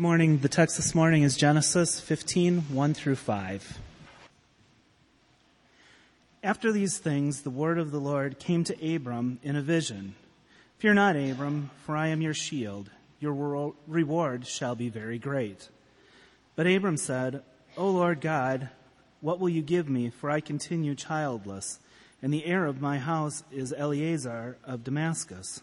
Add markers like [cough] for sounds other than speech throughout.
Morning. The text this morning is Genesis 15, 1 through 5. After these things, the word of the Lord came to Abram in a vision. Fear not, Abram, for I am your shield. Your reward shall be very great. But Abram said, O Lord God, what will you give me, for I continue childless, and the heir of my house is Eliezer of Damascus?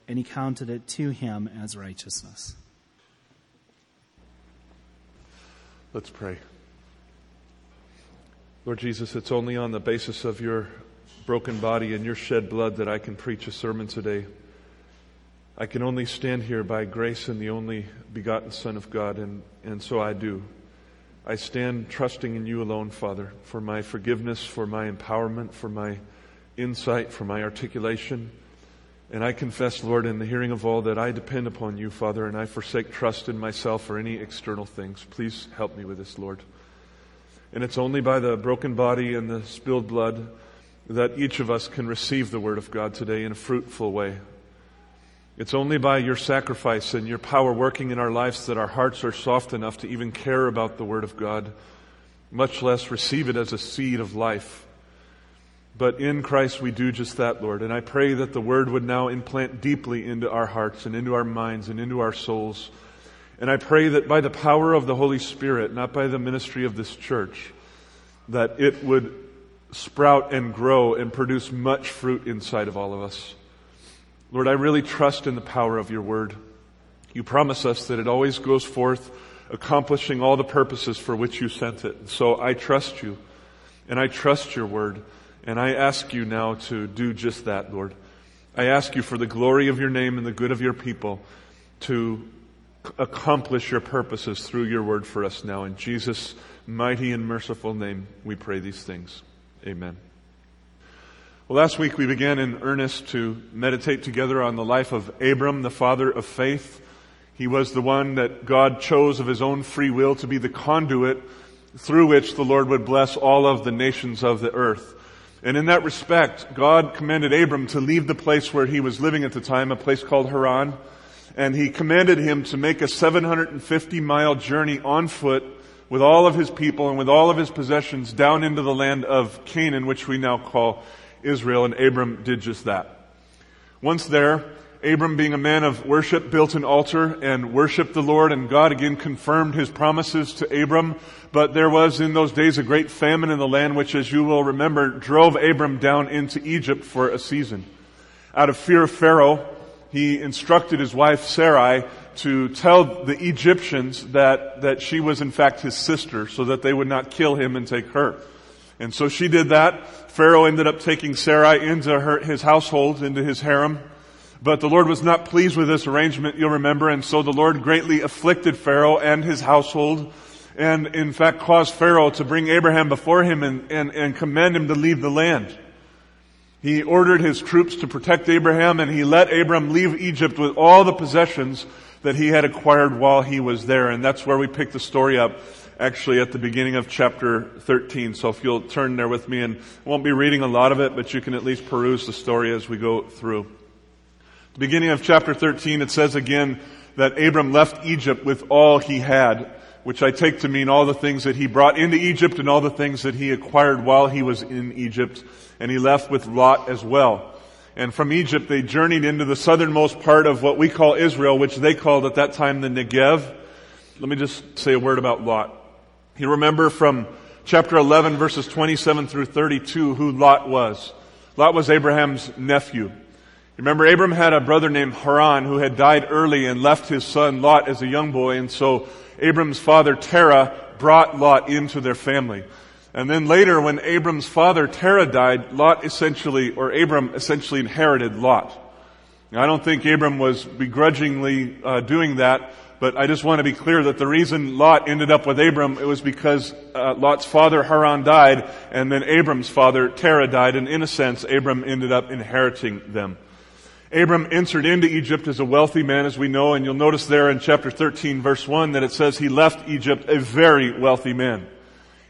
and he counted it to him as righteousness. Let's pray. Lord Jesus, it's only on the basis of your broken body and your shed blood that I can preach a sermon today. I can only stand here by grace in the only begotten Son of God, and, and so I do. I stand trusting in you alone, Father, for my forgiveness, for my empowerment, for my insight, for my articulation. And I confess, Lord, in the hearing of all that I depend upon you, Father, and I forsake trust in myself or any external things. Please help me with this, Lord. And it's only by the broken body and the spilled blood that each of us can receive the Word of God today in a fruitful way. It's only by your sacrifice and your power working in our lives that our hearts are soft enough to even care about the Word of God, much less receive it as a seed of life. But in Christ we do just that, Lord. And I pray that the word would now implant deeply into our hearts and into our minds and into our souls. And I pray that by the power of the Holy Spirit, not by the ministry of this church, that it would sprout and grow and produce much fruit inside of all of us. Lord, I really trust in the power of your word. You promise us that it always goes forth accomplishing all the purposes for which you sent it. So I trust you and I trust your word. And I ask you now to do just that, Lord. I ask you for the glory of your name and the good of your people to accomplish your purposes through your word for us now. In Jesus' mighty and merciful name, we pray these things. Amen. Well, last week we began in earnest to meditate together on the life of Abram, the father of faith. He was the one that God chose of his own free will to be the conduit through which the Lord would bless all of the nations of the earth. And in that respect, God commanded Abram to leave the place where he was living at the time, a place called Haran, and he commanded him to make a 750 mile journey on foot with all of his people and with all of his possessions down into the land of Canaan, which we now call Israel, and Abram did just that. Once there, Abram, being a man of worship, built an altar and worshiped the Lord, and God again confirmed his promises to Abram. But there was in those days a great famine in the land, which, as you will remember, drove Abram down into Egypt for a season. Out of fear of Pharaoh, he instructed his wife Sarai to tell the Egyptians that, that she was in fact his sister, so that they would not kill him and take her. And so she did that. Pharaoh ended up taking Sarai into her, his household, into his harem. But the Lord was not pleased with this arrangement, you'll remember, and so the Lord greatly afflicted Pharaoh and his household, and in fact caused Pharaoh to bring Abraham before him and, and, and command him to leave the land. He ordered his troops to protect Abraham, and he let Abraham leave Egypt with all the possessions that he had acquired while he was there. And that's where we pick the story up, actually at the beginning of chapter 13. So if you'll turn there with me, and I won't be reading a lot of it, but you can at least peruse the story as we go through. Beginning of chapter 13, it says again that Abram left Egypt with all he had, which I take to mean all the things that he brought into Egypt and all the things that he acquired while he was in Egypt. And he left with Lot as well. And from Egypt, they journeyed into the southernmost part of what we call Israel, which they called at that time the Negev. Let me just say a word about Lot. You remember from chapter 11 verses 27 through 32 who Lot was. Lot was Abraham's nephew. Remember, Abram had a brother named Haran who had died early and left his son Lot as a young boy, and so Abram's father Terah brought Lot into their family. And then later, when Abram's father Terah died, Lot essentially, or Abram essentially inherited Lot. Now, I don't think Abram was begrudgingly uh, doing that, but I just want to be clear that the reason Lot ended up with Abram, it was because uh, Lot's father Haran died, and then Abram's father Terah died, and in a sense, Abram ended up inheriting them. Abram entered into Egypt as a wealthy man, as we know, and you'll notice there in chapter 13, verse 1, that it says he left Egypt a very wealthy man.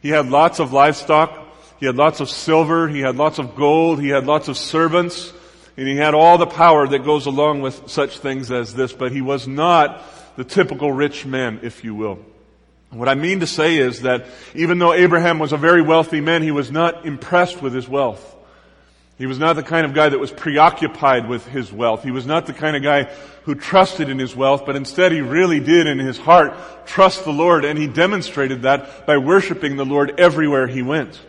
He had lots of livestock, he had lots of silver, he had lots of gold, he had lots of servants, and he had all the power that goes along with such things as this, but he was not the typical rich man, if you will. What I mean to say is that even though Abraham was a very wealthy man, he was not impressed with his wealth. He was not the kind of guy that was preoccupied with his wealth. He was not the kind of guy who trusted in his wealth, but instead he really did in his heart trust the Lord, and he demonstrated that by worshiping the Lord everywhere he went.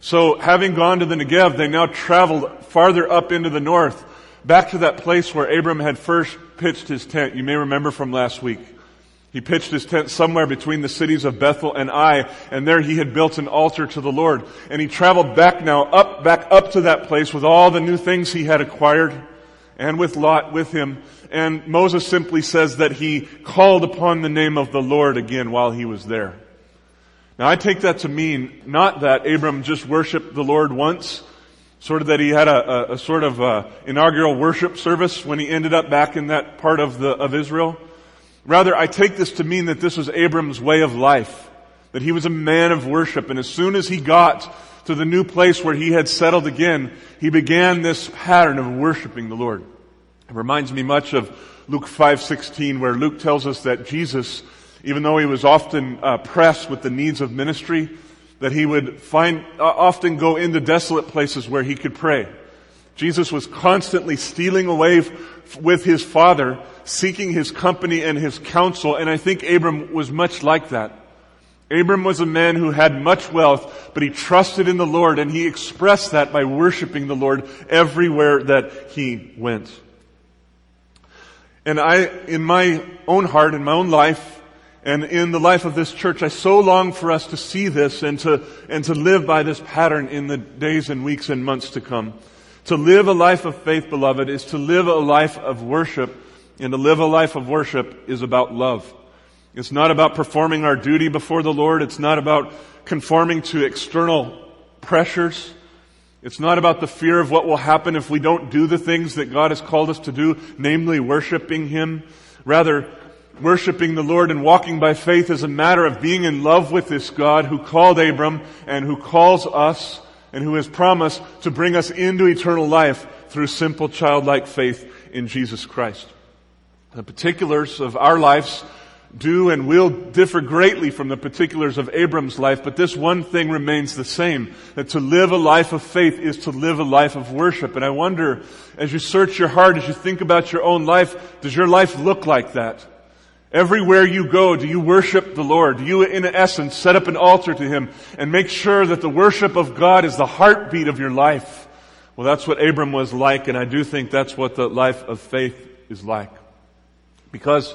So having gone to the Negev, they now traveled farther up into the north, back to that place where Abram had first pitched his tent. You may remember from last week. He pitched his tent somewhere between the cities of Bethel and Ai, and there he had built an altar to the Lord. And he traveled back now, up, back up to that place with all the new things he had acquired, and with Lot with him. And Moses simply says that he called upon the name of the Lord again while he was there. Now I take that to mean not that Abram just worshiped the Lord once, sort of that he had a, a, a sort of a uh, inaugural worship service when he ended up back in that part of the, of Israel. Rather, I take this to mean that this was Abram's way of life. That he was a man of worship. And as soon as he got to the new place where he had settled again, he began this pattern of worshiping the Lord. It reminds me much of Luke 5:16 where Luke tells us that Jesus, even though he was often uh, pressed with the needs of ministry, that he would find uh, often go into desolate places where he could pray. Jesus was constantly stealing away f- with his Father seeking his company and his counsel, and I think Abram was much like that. Abram was a man who had much wealth, but he trusted in the Lord, and he expressed that by worshiping the Lord everywhere that he went. And I, in my own heart, in my own life, and in the life of this church, I so long for us to see this and to, and to live by this pattern in the days and weeks and months to come. To live a life of faith, beloved, is to live a life of worship and to live a life of worship is about love. It's not about performing our duty before the Lord. It's not about conforming to external pressures. It's not about the fear of what will happen if we don't do the things that God has called us to do, namely worshiping Him. Rather, worshiping the Lord and walking by faith is a matter of being in love with this God who called Abram and who calls us and who has promised to bring us into eternal life through simple childlike faith in Jesus Christ. The particulars of our lives do and will differ greatly from the particulars of Abram's life, but this one thing remains the same, that to live a life of faith is to live a life of worship. And I wonder, as you search your heart, as you think about your own life, does your life look like that? Everywhere you go, do you worship the Lord? Do you, in essence, set up an altar to Him and make sure that the worship of God is the heartbeat of your life? Well, that's what Abram was like, and I do think that's what the life of faith is like. Because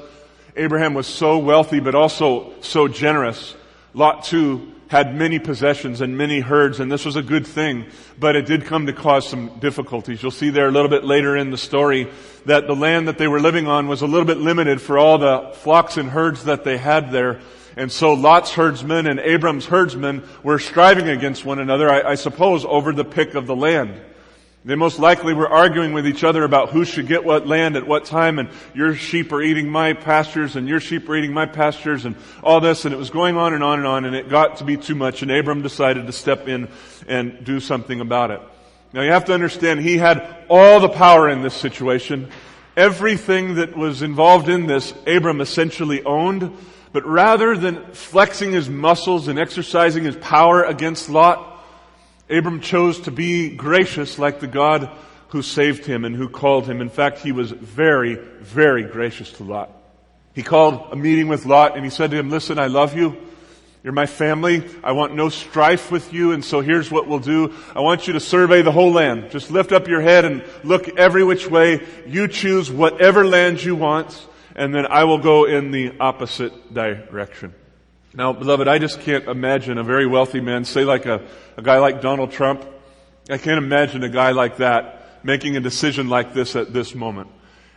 Abraham was so wealthy but also so generous, Lot too had many possessions and many herds, and this was a good thing, but it did come to cause some difficulties. You'll see there a little bit later in the story that the land that they were living on was a little bit limited for all the flocks and herds that they had there. And so Lot's herdsmen and Abram's herdsmen were striving against one another, I, I suppose, over the pick of the land. They most likely were arguing with each other about who should get what land at what time and your sheep are eating my pastures and your sheep are eating my pastures and all this and it was going on and on and on and it got to be too much and Abram decided to step in and do something about it. Now you have to understand he had all the power in this situation. Everything that was involved in this, Abram essentially owned, but rather than flexing his muscles and exercising his power against Lot, Abram chose to be gracious like the God who saved him and who called him. In fact, he was very, very gracious to Lot. He called a meeting with Lot and he said to him, listen, I love you. You're my family. I want no strife with you. And so here's what we'll do. I want you to survey the whole land. Just lift up your head and look every which way. You choose whatever land you want and then I will go in the opposite direction. Now, beloved, I just can't imagine a very wealthy man, say like a, a guy like Donald Trump. I can't imagine a guy like that making a decision like this at this moment.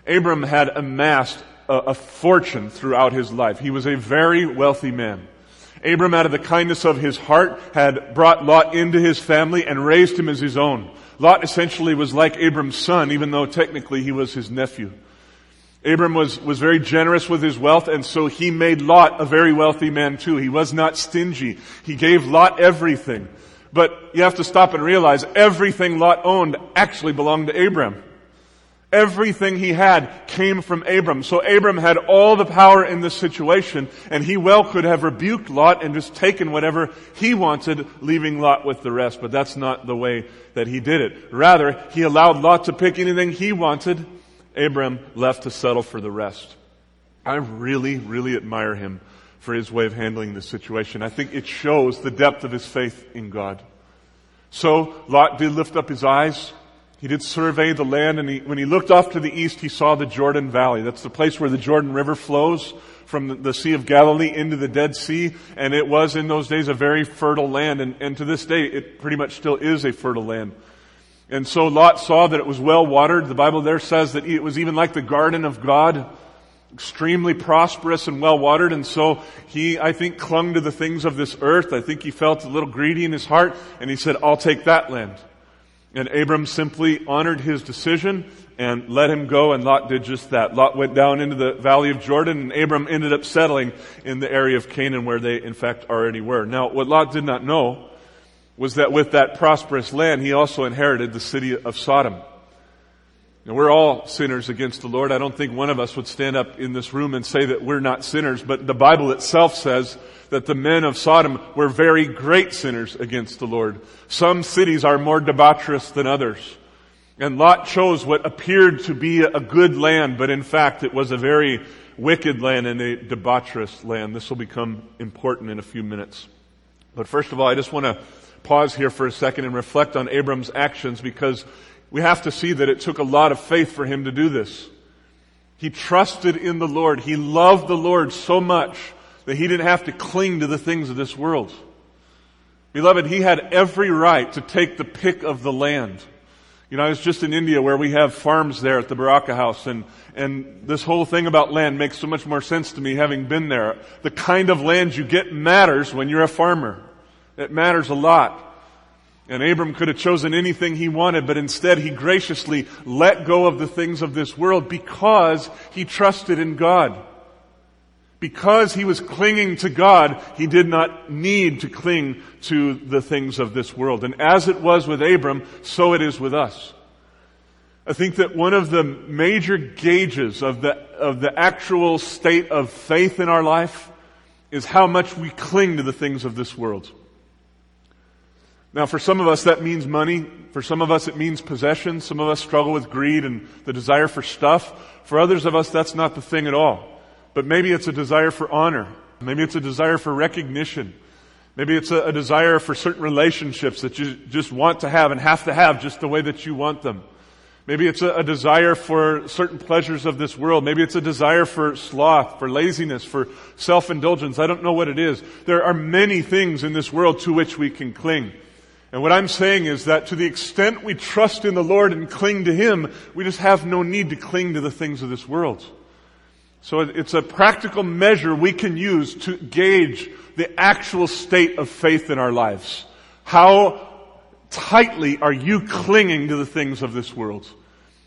Abram had amassed a, a fortune throughout his life. He was a very wealthy man. Abram, out of the kindness of his heart, had brought Lot into his family and raised him as his own. Lot essentially was like Abram's son, even though technically he was his nephew. Abram was, was very generous with his wealth, and so he made Lot a very wealthy man too. He was not stingy. He gave Lot everything. But you have to stop and realize everything Lot owned actually belonged to Abram. Everything he had came from Abram. So Abram had all the power in this situation, and he well could have rebuked Lot and just taken whatever he wanted, leaving Lot with the rest. But that's not the way that he did it. Rather, he allowed Lot to pick anything he wanted. Abram left to settle for the rest. I really, really admire him for his way of handling the situation. I think it shows the depth of his faith in God. So Lot did lift up his eyes he did survey the land, and he, when he looked off to the east, he saw the Jordan Valley. That's the place where the Jordan River flows from the, the Sea of Galilee into the Dead Sea, and it was in those days a very fertile land, and, and to this day, it pretty much still is a fertile land. And so Lot saw that it was well watered. The Bible there says that it was even like the garden of God, extremely prosperous and well watered. And so he, I think, clung to the things of this earth. I think he felt a little greedy in his heart, and he said, I'll take that land. And Abram simply honored his decision and let him go, and Lot did just that. Lot went down into the valley of Jordan, and Abram ended up settling in the area of Canaan where they, in fact, already were. Now, what Lot did not know was that with that prosperous land, he also inherited the city of Sodom. Now, we're all sinners against the Lord. I don't think one of us would stand up in this room and say that we're not sinners, but the Bible itself says that the men of Sodom were very great sinners against the Lord. Some cities are more debaucherous than others. And Lot chose what appeared to be a good land, but in fact it was a very wicked land and a debaucherous land. This will become important in a few minutes. But first of all, I just want to pause here for a second and reflect on Abram's actions because we have to see that it took a lot of faith for him to do this. He trusted in the Lord. He loved the Lord so much that he didn't have to cling to the things of this world. Beloved, he had every right to take the pick of the land. You know, I was just in India where we have farms there at the Baraka House and, and this whole thing about land makes so much more sense to me having been there. The kind of land you get matters when you're a farmer. It matters a lot. And Abram could have chosen anything he wanted, but instead he graciously let go of the things of this world because he trusted in God. Because he was clinging to God, he did not need to cling to the things of this world. And as it was with Abram, so it is with us. I think that one of the major gauges of the, of the actual state of faith in our life is how much we cling to the things of this world. Now, for some of us, that means money. For some of us, it means possessions. Some of us struggle with greed and the desire for stuff. For others of us, that's not the thing at all. But maybe it's a desire for honor. Maybe it's a desire for recognition. Maybe it's a, a, desire for certain relationships that you just want to have and have to have just the way that you want them. Maybe it's a, a desire for certain pleasures of this world. Maybe it's a desire for sloth, for laziness, for self-indulgence. I don't know what it is. There are many things in this world to which we can cling. And what I'm saying is that to the extent we trust in the Lord and cling to Him, we just have no need to cling to the things of this world. So it's a practical measure we can use to gauge the actual state of faith in our lives. How tightly are you clinging to the things of this world?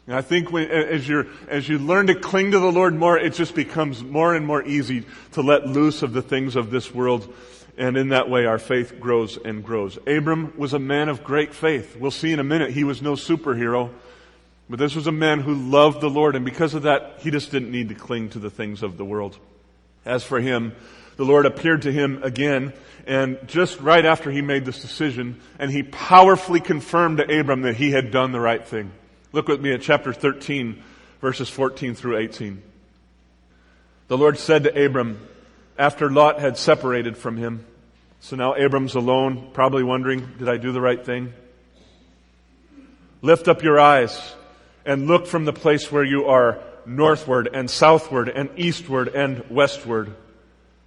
And I think when, as you as you learn to cling to the Lord more, it just becomes more and more easy to let loose of the things of this world. And in that way, our faith grows and grows. Abram was a man of great faith. We'll see in a minute, he was no superhero. But this was a man who loved the Lord, and because of that, he just didn't need to cling to the things of the world. As for him, the Lord appeared to him again, and just right after he made this decision, and he powerfully confirmed to Abram that he had done the right thing. Look with me at chapter 13, verses 14 through 18. The Lord said to Abram, after Lot had separated from him, so now Abram's alone, probably wondering, did I do the right thing? Lift up your eyes and look from the place where you are northward and southward and eastward and westward.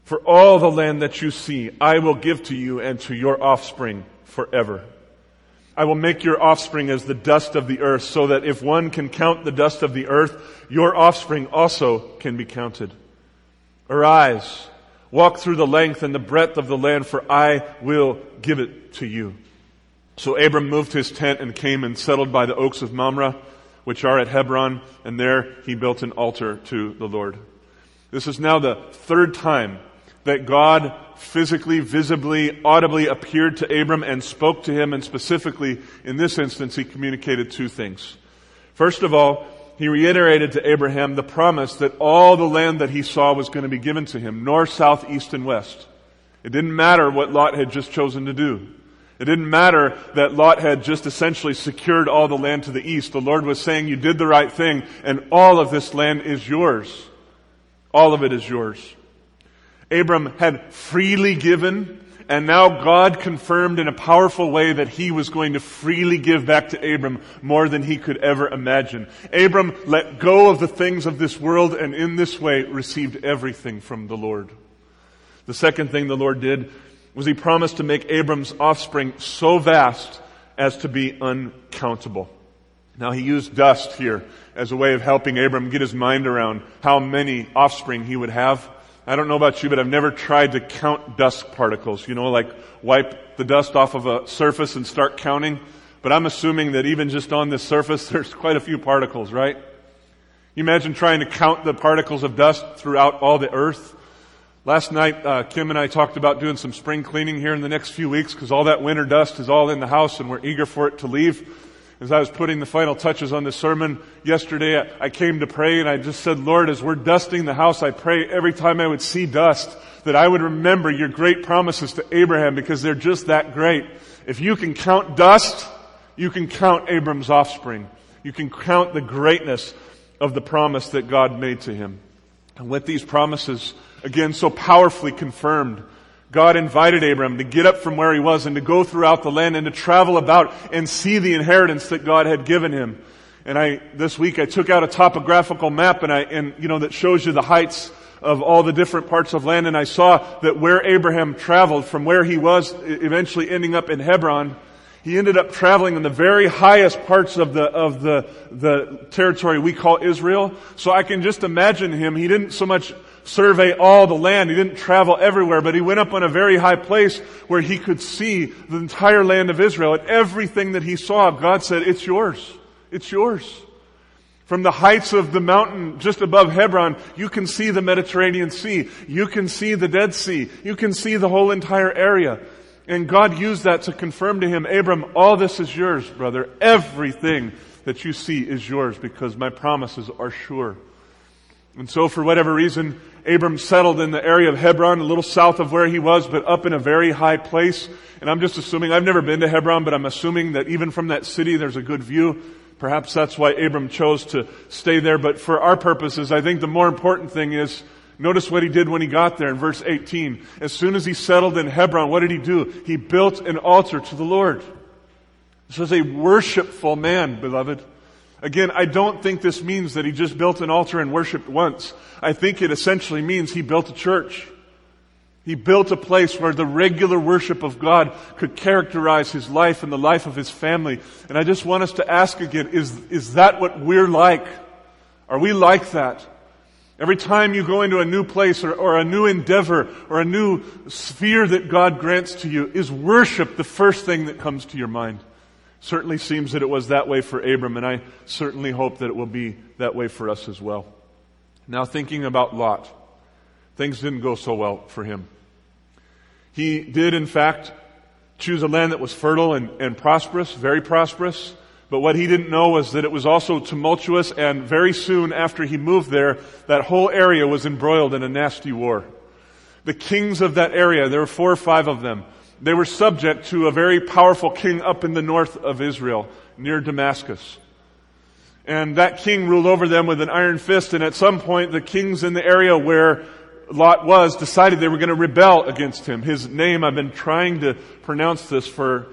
For all the land that you see, I will give to you and to your offspring forever. I will make your offspring as the dust of the earth, so that if one can count the dust of the earth, your offspring also can be counted. Arise, walk through the length and the breadth of the land, for I will give it to you. So Abram moved his tent and came and settled by the oaks of Mamre, which are at Hebron, and there he built an altar to the Lord. This is now the third time that God physically, visibly, audibly appeared to Abram and spoke to him, and specifically, in this instance, he communicated two things. First of all, he reiterated to Abraham the promise that all the land that he saw was going to be given to him, north, south, east, and west. It didn't matter what Lot had just chosen to do. It didn't matter that Lot had just essentially secured all the land to the east. The Lord was saying, you did the right thing, and all of this land is yours. All of it is yours. Abram had freely given, and now God confirmed in a powerful way that he was going to freely give back to Abram more than he could ever imagine. Abram let go of the things of this world and in this way received everything from the Lord. The second thing the Lord did was he promised to make Abram's offspring so vast as to be uncountable. Now he used dust here as a way of helping Abram get his mind around how many offspring he would have. I don't know about you, but I've never tried to count dust particles. You know, like wipe the dust off of a surface and start counting. But I'm assuming that even just on this surface, [laughs] there's quite a few particles, right? You imagine trying to count the particles of dust throughout all the earth. Last night, uh, Kim and I talked about doing some spring cleaning here in the next few weeks because all that winter dust is all in the house and we're eager for it to leave. As I was putting the final touches on this sermon yesterday, I, I came to pray and I just said, Lord, as we're dusting the house, I pray every time I would see dust that I would remember your great promises to Abraham because they're just that great. If you can count dust, you can count Abram's offspring. You can count the greatness of the promise that God made to him. And with these promises, again, so powerfully confirmed, God invited Abram to get up from where he was and to go throughout the land and to travel about and see the inheritance that God had given him. And I, this week I took out a topographical map and I, and, you know, that shows you the heights of all the different parts of land and I saw that where Abraham traveled from where he was eventually ending up in Hebron, he ended up traveling in the very highest parts of the, of the, the territory we call Israel. So I can just imagine him. He didn't so much survey all the land. He didn't travel everywhere, but he went up on a very high place where he could see the entire land of Israel. And everything that he saw, God said, it's yours. It's yours. From the heights of the mountain just above Hebron, you can see the Mediterranean Sea. You can see the Dead Sea. You can see the whole entire area. And God used that to confirm to him, Abram, all this is yours, brother. Everything that you see is yours because my promises are sure. And so for whatever reason, Abram settled in the area of Hebron, a little south of where he was, but up in a very high place. And I'm just assuming, I've never been to Hebron, but I'm assuming that even from that city there's a good view. Perhaps that's why Abram chose to stay there. But for our purposes, I think the more important thing is Notice what he did when he got there in verse 18. As soon as he settled in Hebron, what did he do? He built an altar to the Lord. This was a worshipful man, beloved. Again, I don't think this means that he just built an altar and worshiped once. I think it essentially means he built a church. He built a place where the regular worship of God could characterize his life and the life of his family. And I just want us to ask again, is, is that what we're like? Are we like that? Every time you go into a new place or, or, a new endeavor or a new sphere that God grants to you, is worship the first thing that comes to your mind? Certainly seems that it was that way for Abram, and I certainly hope that it will be that way for us as well. Now thinking about Lot, things didn't go so well for him. He did in fact choose a land that was fertile and, and prosperous, very prosperous. But what he didn't know was that it was also tumultuous and very soon after he moved there, that whole area was embroiled in a nasty war. The kings of that area, there were four or five of them, they were subject to a very powerful king up in the north of Israel, near Damascus. And that king ruled over them with an iron fist, and at some point the kings in the area where Lot was decided they were going to rebel against him. His name, I've been trying to pronounce this for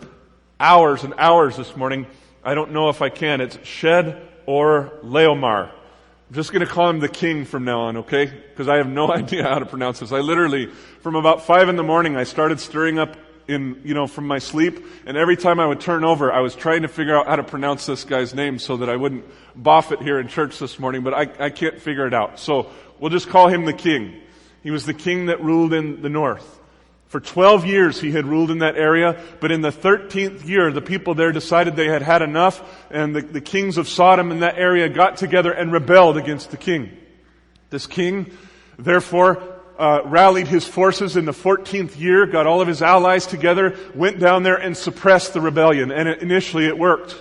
hours and hours this morning. I don't know if I can. It's Shed or Leomar. I'm just going to call him the king from now on, okay? Because I have no [laughs] idea how to pronounce this. I literally, from about five in the morning, I started stirring up in, you know, from my sleep. And every time I would turn over, I was trying to figure out how to pronounce this guy's name so that I wouldn't boff it here in church this morning, but I, I can't figure it out. So we'll just call him the king. He was the king that ruled in the north. For 12 years he had ruled in that area, but in the 13th year the people there decided they had had enough and the, the kings of Sodom in that area got together and rebelled against the king. This king, therefore, uh, rallied his forces in the 14th year, got all of his allies together, went down there and suppressed the rebellion. And it, initially it worked.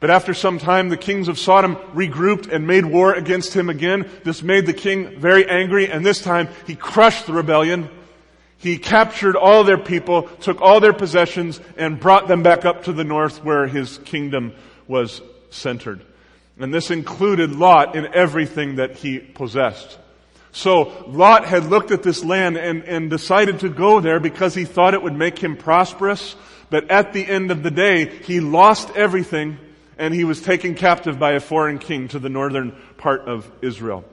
But after some time, the kings of Sodom regrouped and made war against him again. This made the king very angry, and this time he crushed the rebellion he captured all their people, took all their possessions, and brought them back up to the north where his kingdom was centered. And this included Lot in everything that he possessed. So Lot had looked at this land and, and decided to go there because he thought it would make him prosperous. But at the end of the day, he lost everything and he was taken captive by a foreign king to the northern part of Israel.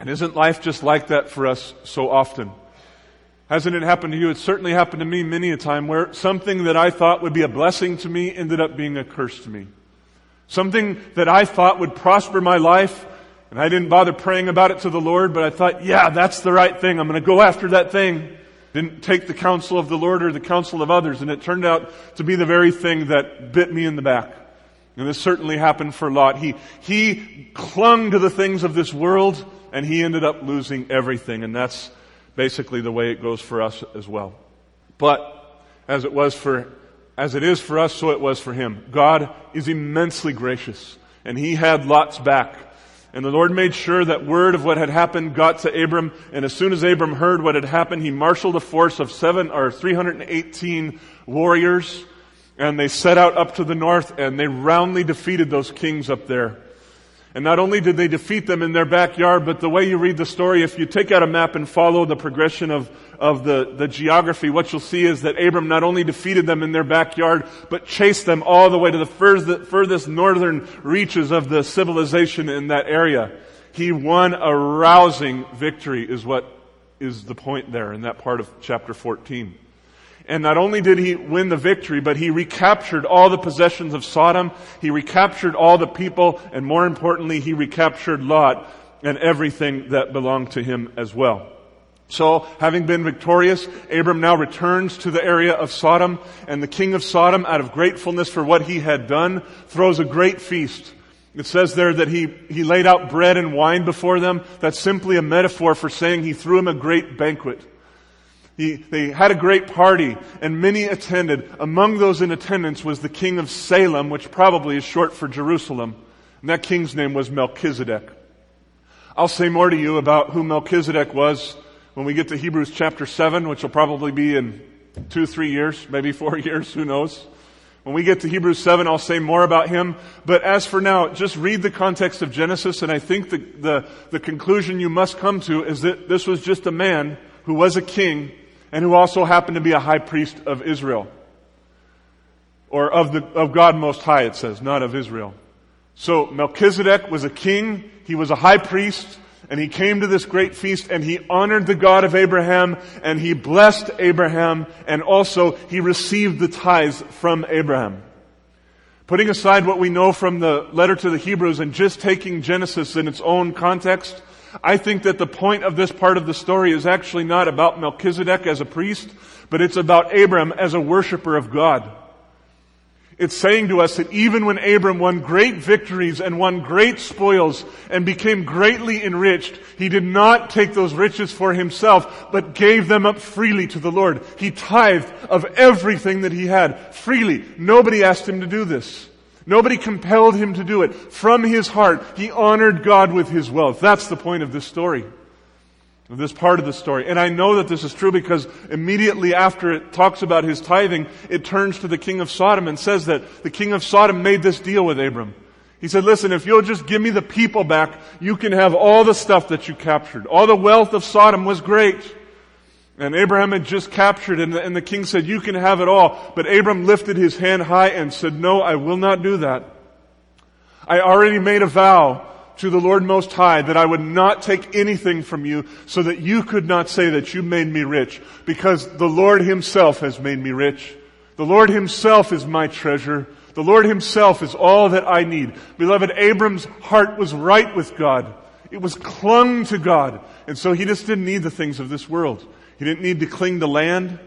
And isn't life just like that for us so often? Hasn't it happened to you? It certainly happened to me many a time where something that I thought would be a blessing to me ended up being a curse to me. Something that I thought would prosper my life, and I didn't bother praying about it to the Lord, but I thought, yeah, that's the right thing. I'm going to go after that thing. Didn't take the counsel of the Lord or the counsel of others, and it turned out to be the very thing that bit me in the back. And this certainly happened for Lot. He, he clung to the things of this world, and he ended up losing everything, and that's basically the way it goes for us as well. But as it was for, as it is for us, so it was for him. God is immensely gracious, and he had Lot's back. And the Lord made sure that word of what had happened got to Abram, and as soon as Abram heard what had happened, he marshaled a force of seven or 318 warriors, and they set out up to the north, and they roundly defeated those kings up there. And not only did they defeat them in their backyard, but the way you read the story, if you take out a map and follow the progression of, of the, the geography, what you'll see is that Abram not only defeated them in their backyard, but chased them all the way to the furthest, furthest northern reaches of the civilization in that area. He won a rousing victory is what is the point there in that part of chapter 14. And not only did he win the victory, but he recaptured all the possessions of Sodom. He recaptured all the people, and more importantly, he recaptured Lot and everything that belonged to him as well. So, having been victorious, Abram now returns to the area of Sodom, and the king of Sodom, out of gratefulness for what he had done, throws a great feast. It says there that he, he laid out bread and wine before them. That's simply a metaphor for saying he threw him a great banquet. He, they had a great party and many attended. Among those in attendance was the king of Salem, which probably is short for Jerusalem. And that king's name was Melchizedek. I'll say more to you about who Melchizedek was when we get to Hebrews chapter 7, which will probably be in two, three years, maybe four [laughs] years, who knows. When we get to Hebrews 7, I'll say more about him. But as for now, just read the context of Genesis, and I think the, the, the conclusion you must come to is that this was just a man who was a king and who also happened to be a high priest of Israel. Or of, the, of God Most High, it says, not of Israel. So Melchizedek was a king, he was a high priest, and he came to this great feast and he honored the God of Abraham and he blessed Abraham and also he received the tithes from Abraham. Putting aside what we know from the letter to the Hebrews and just taking Genesis in its own context, I think that the point of this part of the story is actually not about Melchizedek as a priest, but it's about Abram as a worshiper of God. It's saying to us that even when Abram won great victories and won great spoils and became greatly enriched, he did not take those riches for himself, but gave them up freely to the Lord. He tithed of everything that he had freely. Nobody asked him to do this. Nobody compelled him to do it. From his heart, he honored God with his wealth. That's the point of this story, this part of the story. And I know that this is true because immediately after it talks about his tithing, it turns to the king of Sodom and says that the king of Sodom made this deal with Abram. He said, listen, if you'll just give me the people back, you can have all the stuff that you captured. All the wealth of Sodom was great. And Abraham had just captured and the, and the king said, you can have it all. But Abram lifted his hand high and said, no, I will not do that. I already made a vow to the Lord Most High that I would not take anything from you so that you could not say that you made me rich because the Lord Himself has made me rich. The Lord Himself is my treasure. The Lord Himself is all that I need. Beloved, Abram's heart was right with God. It was clung to God. And so he just didn't need the things of this world. He didn't need to cling to land.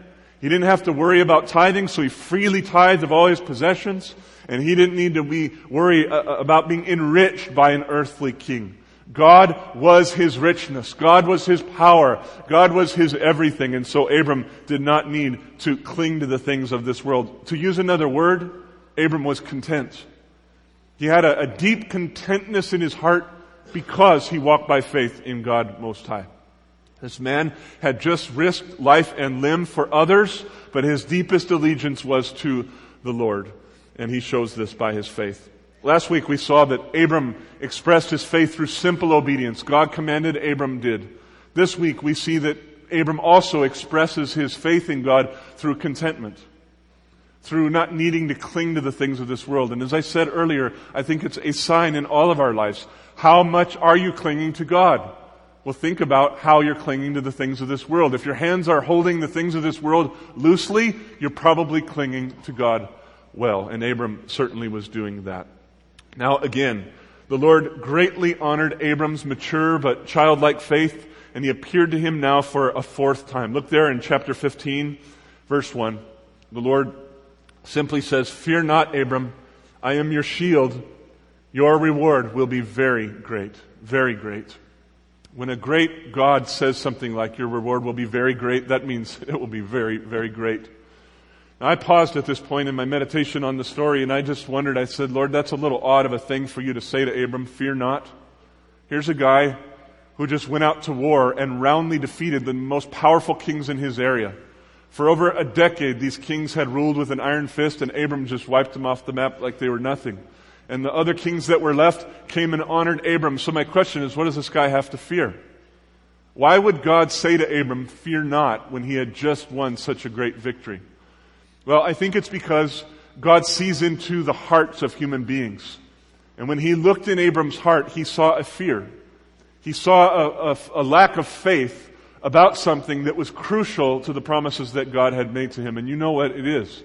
He didn't have to worry about tithing, so he freely tithed of all his possessions. And he didn't need to be worry uh, uh, about being enriched by an earthly king. God was his richness. God was his power. God was his everything. And so Abram did not need to cling to the things of this world. To use another word, Abram was content. He had a, a deep contentness in his heart because he walked by faith in God Most High. This man had just risked life and limb for others, but his deepest allegiance was to the Lord. And he shows this by his faith. Last week we saw that Abram expressed his faith through simple obedience. God commanded, Abram did. This week we see that Abram also expresses his faith in God through contentment through not needing to cling to the things of this world. And as I said earlier, I think it's a sign in all of our lives. How much are you clinging to God? Well, think about how you're clinging to the things of this world. If your hands are holding the things of this world loosely, you're probably clinging to God well. And Abram certainly was doing that. Now again, the Lord greatly honored Abram's mature but childlike faith, and he appeared to him now for a fourth time. Look there in chapter 15, verse 1. The Lord simply says, Fear not, Abram, I am your shield. Your reward will be very great, very great. When a great God says something like, Your reward will be very great, that means [laughs] it will be very, very great. Now, I paused at this point in my meditation on the story and I just wondered, I said, Lord, that's a little odd of a thing for you to say to Abram, fear not. Here's a guy who just went out to war and roundly defeated the most powerful kings in his area. For over a decade, these kings had ruled with an iron fist, and Abram just wiped them off the map like they were nothing. And the other kings that were left came and honored Abram. So my question is, what does this guy have to fear? Why would God say to Abram, fear not, when he had just won such a great victory? Well, I think it's because God sees into the hearts of human beings. And when he looked in Abram's heart, he saw a fear. He saw a, a, a lack of faith about something that was crucial to the promises that God had made to him. And you know what it is.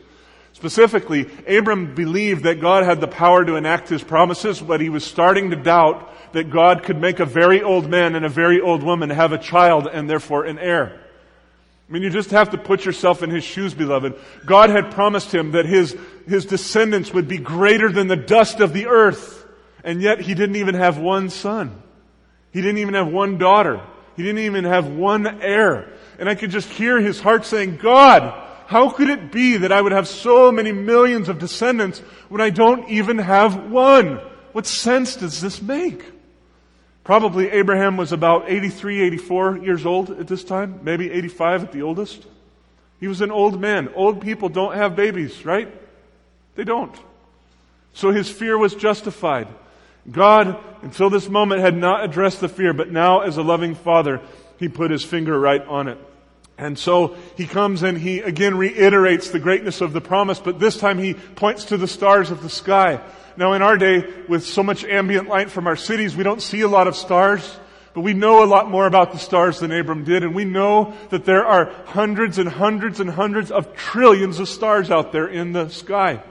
Specifically, Abram believed that God had the power to enact his promises, but he was starting to doubt that God could make a very old man and a very old woman have a child and therefore an heir. I mean, you just have to put yourself in his shoes, beloved. God had promised him that his, his descendants would be greater than the dust of the earth, and yet he didn't even have one son. He didn't even have one daughter. He didn't even have one heir. And I could just hear his heart saying, God, how could it be that I would have so many millions of descendants when I don't even have one? What sense does this make? Probably Abraham was about 83, 84 years old at this time, maybe 85 at the oldest. He was an old man. Old people don't have babies, right? They don't. So his fear was justified. God, until this moment, had not addressed the fear, but now, as a loving father, he put his finger right on it. And so he comes and he again reiterates the greatness of the promise, but this time he points to the stars of the sky. Now in our day, with so much ambient light from our cities, we don't see a lot of stars, but we know a lot more about the stars than Abram did, and we know that there are hundreds and hundreds and hundreds of trillions of stars out there in the sky.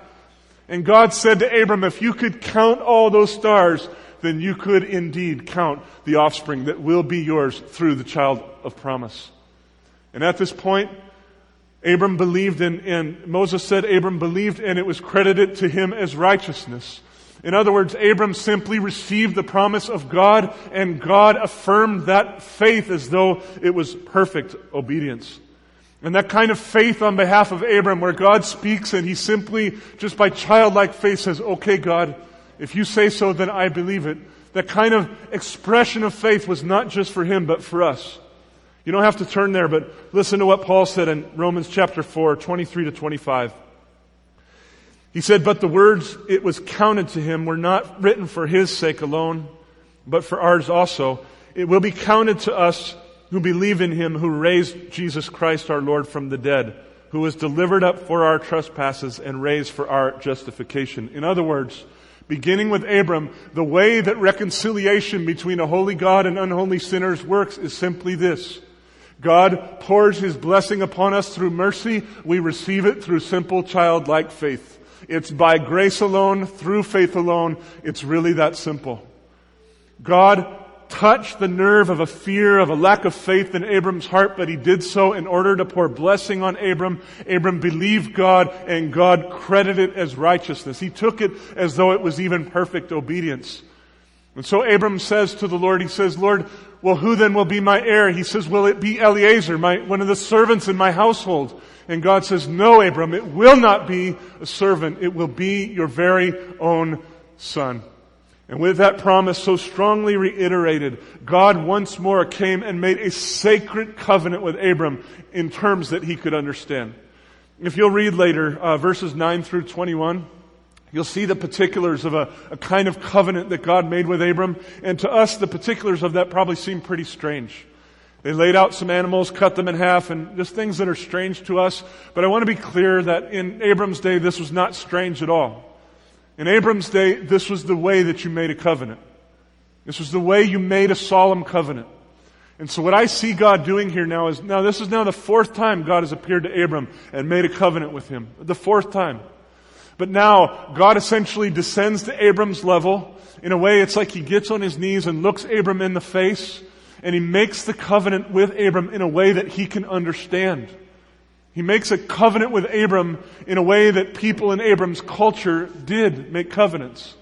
And God said to Abram, if you could count all those stars, then you could indeed count the offspring that will be yours through the child of promise. And at this point, Abram believed in, and Moses said Abram believed and it was credited to him as righteousness. In other words, Abram simply received the promise of God and God affirmed that faith as though it was perfect obedience. And that kind of faith on behalf of Abram where God speaks and he simply, just by childlike faith says, okay God, if you say so, then I believe it. That kind of expression of faith was not just for him, but for us. You don't have to turn there, but listen to what Paul said in Romans chapter 4, 23 to 25. He said, But the words it was counted to him were not written for his sake alone, but for ours also. It will be counted to us who believe in him who raised Jesus Christ our Lord from the dead, who was delivered up for our trespasses and raised for our justification. In other words, beginning with Abram, the way that reconciliation between a holy God and unholy sinners works is simply this. God pours His blessing upon us through mercy. We receive it through simple childlike faith. It's by grace alone, through faith alone. It's really that simple. God touched the nerve of a fear, of a lack of faith in Abram's heart, but he did so in order to pour blessing on Abram. Abram believed God and God credited it as righteousness. He took it as though it was even perfect obedience. And so Abram says to the Lord, he says, Lord, well, who then will be my heir? He says, will it be Eliezer, my, one of the servants in my household? And God says, no, Abram, it will not be a servant. It will be your very own son. And with that promise so strongly reiterated, God once more came and made a sacred covenant with Abram in terms that he could understand. If you'll read later, uh, verses 9 through 21, you'll see the particulars of a, a kind of covenant that God made with Abram. And to us, the particulars of that probably seem pretty strange. They laid out some animals, cut them in half, and just things that are strange to us. But I want to be clear that in Abram's day, this was not strange at all. In Abram's day, this was the way that you made a covenant. This was the way you made a solemn covenant. And so what I see God doing here now is, now this is now the fourth time God has appeared to Abram and made a covenant with him. The fourth time. But now, God essentially descends to Abram's level. In a way, it's like he gets on his knees and looks Abram in the face and he makes the covenant with Abram in a way that he can understand. He makes a covenant with Abram in a way that people in Abram's culture did make covenants.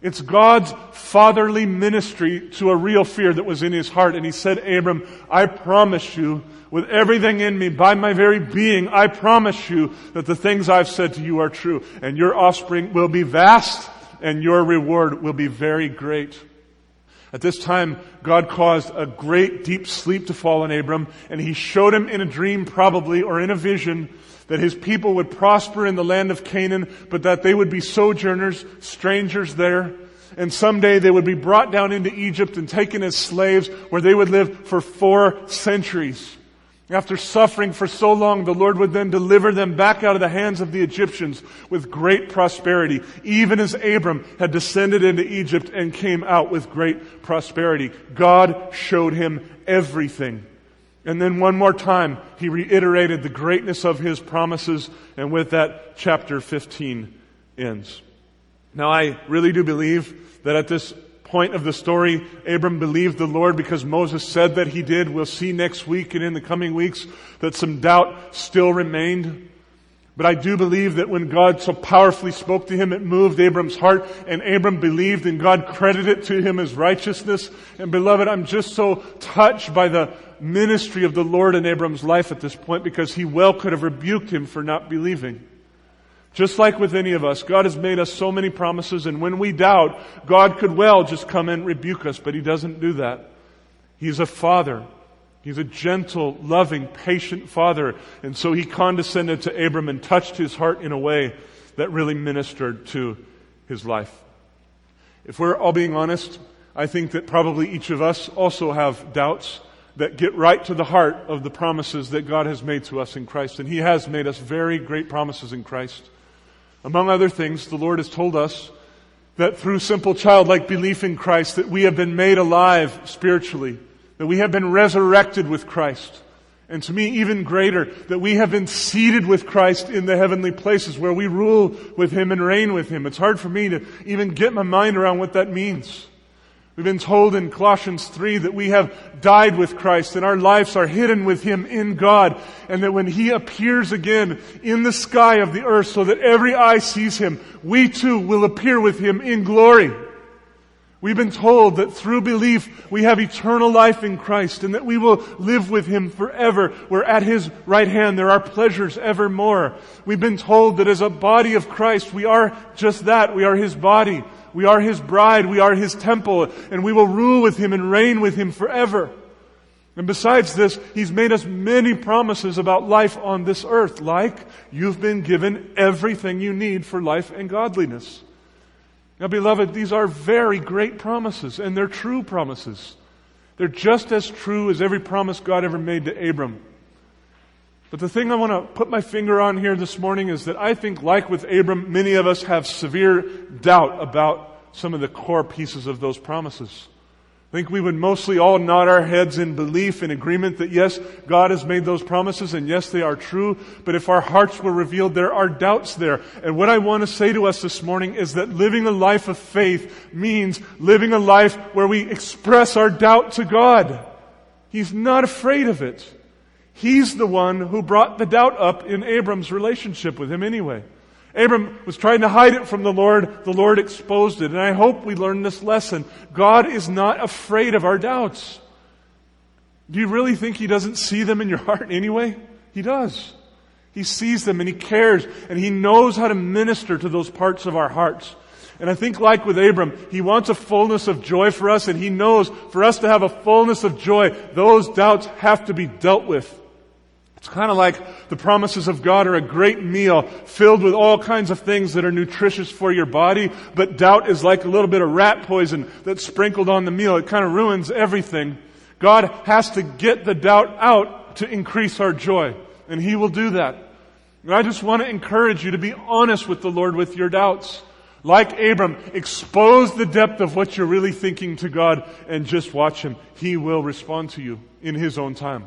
It's God's fatherly ministry to a real fear that was in his heart. And he said, Abram, I promise you with everything in me, by my very being, I promise you that the things I've said to you are true. And your offspring will be vast and your reward will be very great. At this time, God caused a great deep sleep to fall on Abram, and he showed him in a dream probably, or in a vision, that his people would prosper in the land of Canaan, but that they would be sojourners, strangers there, and someday they would be brought down into Egypt and taken as slaves, where they would live for four centuries. After suffering for so long, the Lord would then deliver them back out of the hands of the Egyptians with great prosperity, even as Abram had descended into Egypt and came out with great prosperity. God showed him everything. And then one more time, he reiterated the greatness of his promises, and with that, chapter 15 ends. Now I really do believe that at this point of the story, Abram believed the Lord because Moses said that he did. We'll see next week and in the coming weeks that some doubt still remained. But I do believe that when God so powerfully spoke to him, it moved Abram's heart and Abram believed and God credited it to him as righteousness. And beloved, I'm just so touched by the ministry of the Lord in Abram's life at this point because he well could have rebuked him for not believing. Just like with any of us, God has made us so many promises, and when we doubt, God could well just come and rebuke us, but He doesn't do that. He's a father. He's a gentle, loving, patient father. And so He condescended to Abram and touched his heart in a way that really ministered to his life. If we're all being honest, I think that probably each of us also have doubts that get right to the heart of the promises that God has made to us in Christ. And He has made us very great promises in Christ. Among other things, the Lord has told us that through simple childlike belief in Christ that we have been made alive spiritually, that we have been resurrected with Christ. And to me, even greater, that we have been seated with Christ in the heavenly places where we rule with Him and reign with Him. It's hard for me to even get my mind around what that means. We've been told in Colossians 3 that we have died with Christ and our lives are hidden with Him in God and that when He appears again in the sky of the earth so that every eye sees Him, we too will appear with Him in glory. We've been told that through belief we have eternal life in Christ and that we will live with Him forever. We're at His right hand. There are pleasures evermore. We've been told that as a body of Christ we are just that. We are His body. We are His bride. We are His temple. And we will rule with Him and reign with Him forever. And besides this, He's made us many promises about life on this earth, like you've been given everything you need for life and godliness. Now, beloved, these are very great promises, and they're true promises. They're just as true as every promise God ever made to Abram. But the thing I want to put my finger on here this morning is that I think, like with Abram, many of us have severe doubt about some of the core pieces of those promises. I think we would mostly all nod our heads in belief and agreement that yes, God has made those promises and yes, they are true. But if our hearts were revealed, there are doubts there. And what I want to say to us this morning is that living a life of faith means living a life where we express our doubt to God. He's not afraid of it. He's the one who brought the doubt up in Abram's relationship with him anyway. Abram was trying to hide it from the Lord. The Lord exposed it. And I hope we learn this lesson. God is not afraid of our doubts. Do you really think He doesn't see them in your heart anyway? He does. He sees them and He cares and He knows how to minister to those parts of our hearts. And I think like with Abram, He wants a fullness of joy for us and He knows for us to have a fullness of joy, those doubts have to be dealt with. It's kind of like the promises of God are a great meal filled with all kinds of things that are nutritious for your body, but doubt is like a little bit of rat poison that's sprinkled on the meal. It kind of ruins everything. God has to get the doubt out to increase our joy, and He will do that. And I just want to encourage you to be honest with the Lord with your doubts. Like Abram, expose the depth of what you're really thinking to God and just watch Him. He will respond to you in His own time.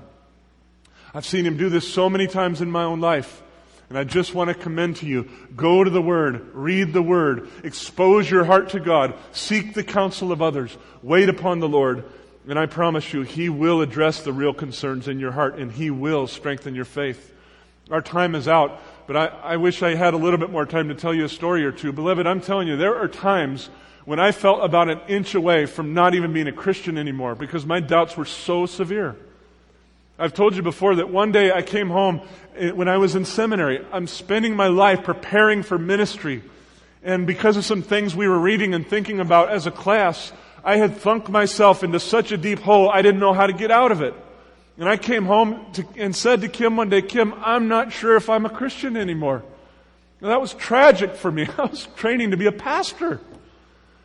I've seen him do this so many times in my own life. And I just want to commend to you. Go to the Word. Read the Word. Expose your heart to God. Seek the counsel of others. Wait upon the Lord. And I promise you, He will address the real concerns in your heart and He will strengthen your faith. Our time is out, but I, I wish I had a little bit more time to tell you a story or two. Beloved, I'm telling you, there are times when I felt about an inch away from not even being a Christian anymore because my doubts were so severe. I've told you before that one day I came home eh, when I was in seminary. I'm spending my life preparing for ministry. And because of some things we were reading and thinking about as a class, I had thunk myself into such a deep hole, I didn't know how to get out of it. And I came home to, and said to Kim one day, Kim, I'm not sure if I'm a Christian anymore. And that was tragic for me. [laughs] I was training to be a pastor.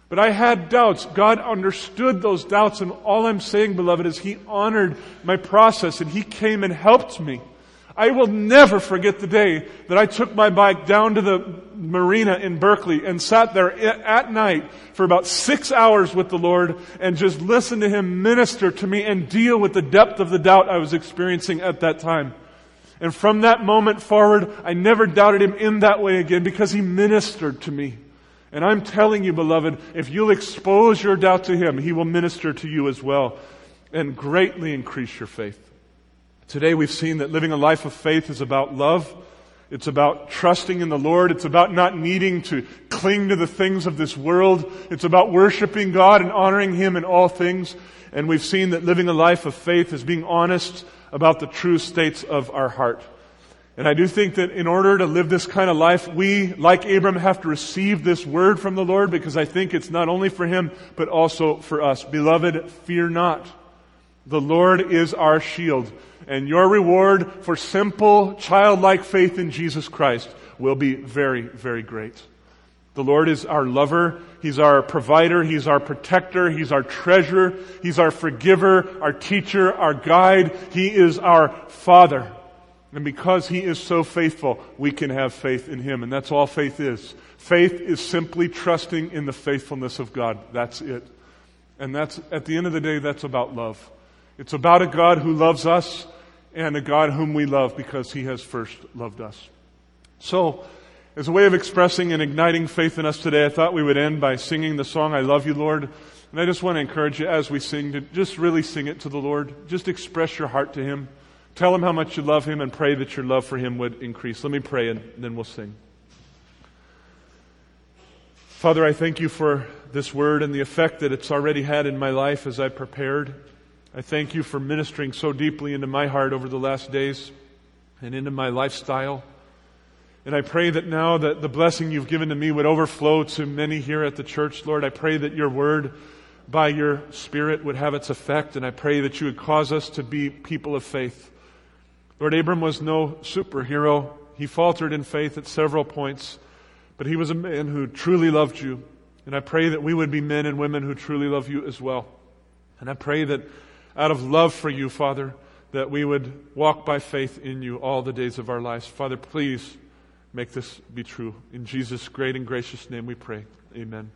But I had doubts. God understood those doubts, and all I'm saying, beloved, is He honored my process and He came and helped me. I will never forget the day that I took my bike down to the marina in Berkeley and sat there at night for about six hours with the Lord and just listened to Him minister to me and deal with the depth of the doubt I was experiencing at that time. And from that moment forward, I never doubted Him in that way again because He ministered to me. And I'm telling you, beloved, if you'll expose your doubt to Him, He will minister to you as well and greatly increase your faith. Today we've seen that living a life of faith is about love. It's about trusting in the Lord. It's about not needing to cling to the things of this world. It's about worshiping God and honoring Him in all things. And we've seen that living a life of faith is being honest about the true states of our heart. And I do think that in order to live this kind of life, we, like Abram, have to receive this word from the Lord because I think it's not only for him, but also for us. Beloved, fear not. The Lord is our shield. And your reward for simple, childlike faith in Jesus Christ will be very, very great. The Lord is our lover. He's our provider. He's our protector. He's our treasure. He's our forgiver, our teacher, our guide. He is our father. And because He is so faithful, we can have faith in Him. And that's all faith is. Faith is simply trusting in the faithfulness of God. That's it. And that's, at the end of the day, that's about love. It's about a God who loves us and a God whom we love because He has first loved us. So, as a way of expressing and igniting faith in us today, I thought we would end by singing the song, I Love You, Lord. And I just want to encourage you as we sing to just really sing it to the Lord. Just express your heart to Him. Tell him how much you love him and pray that your love for him would increase. Let me pray and then we'll sing. Father, I thank you for this word and the effect that it's already had in my life as I prepared. I thank you for ministering so deeply into my heart over the last days and into my lifestyle. And I pray that now that the blessing you've given to me would overflow to many here at the church, Lord. I pray that your word by your Spirit would have its effect, and I pray that you would cause us to be people of faith. Lord Abram was no superhero. He faltered in faith at several points, but he was a man who truly loved you. And I pray that we would be men and women who truly love you as well. And I pray that out of love for you, Father, that we would walk by faith in you all the days of our lives. Father, please make this be true. In Jesus' great and gracious name we pray. Amen.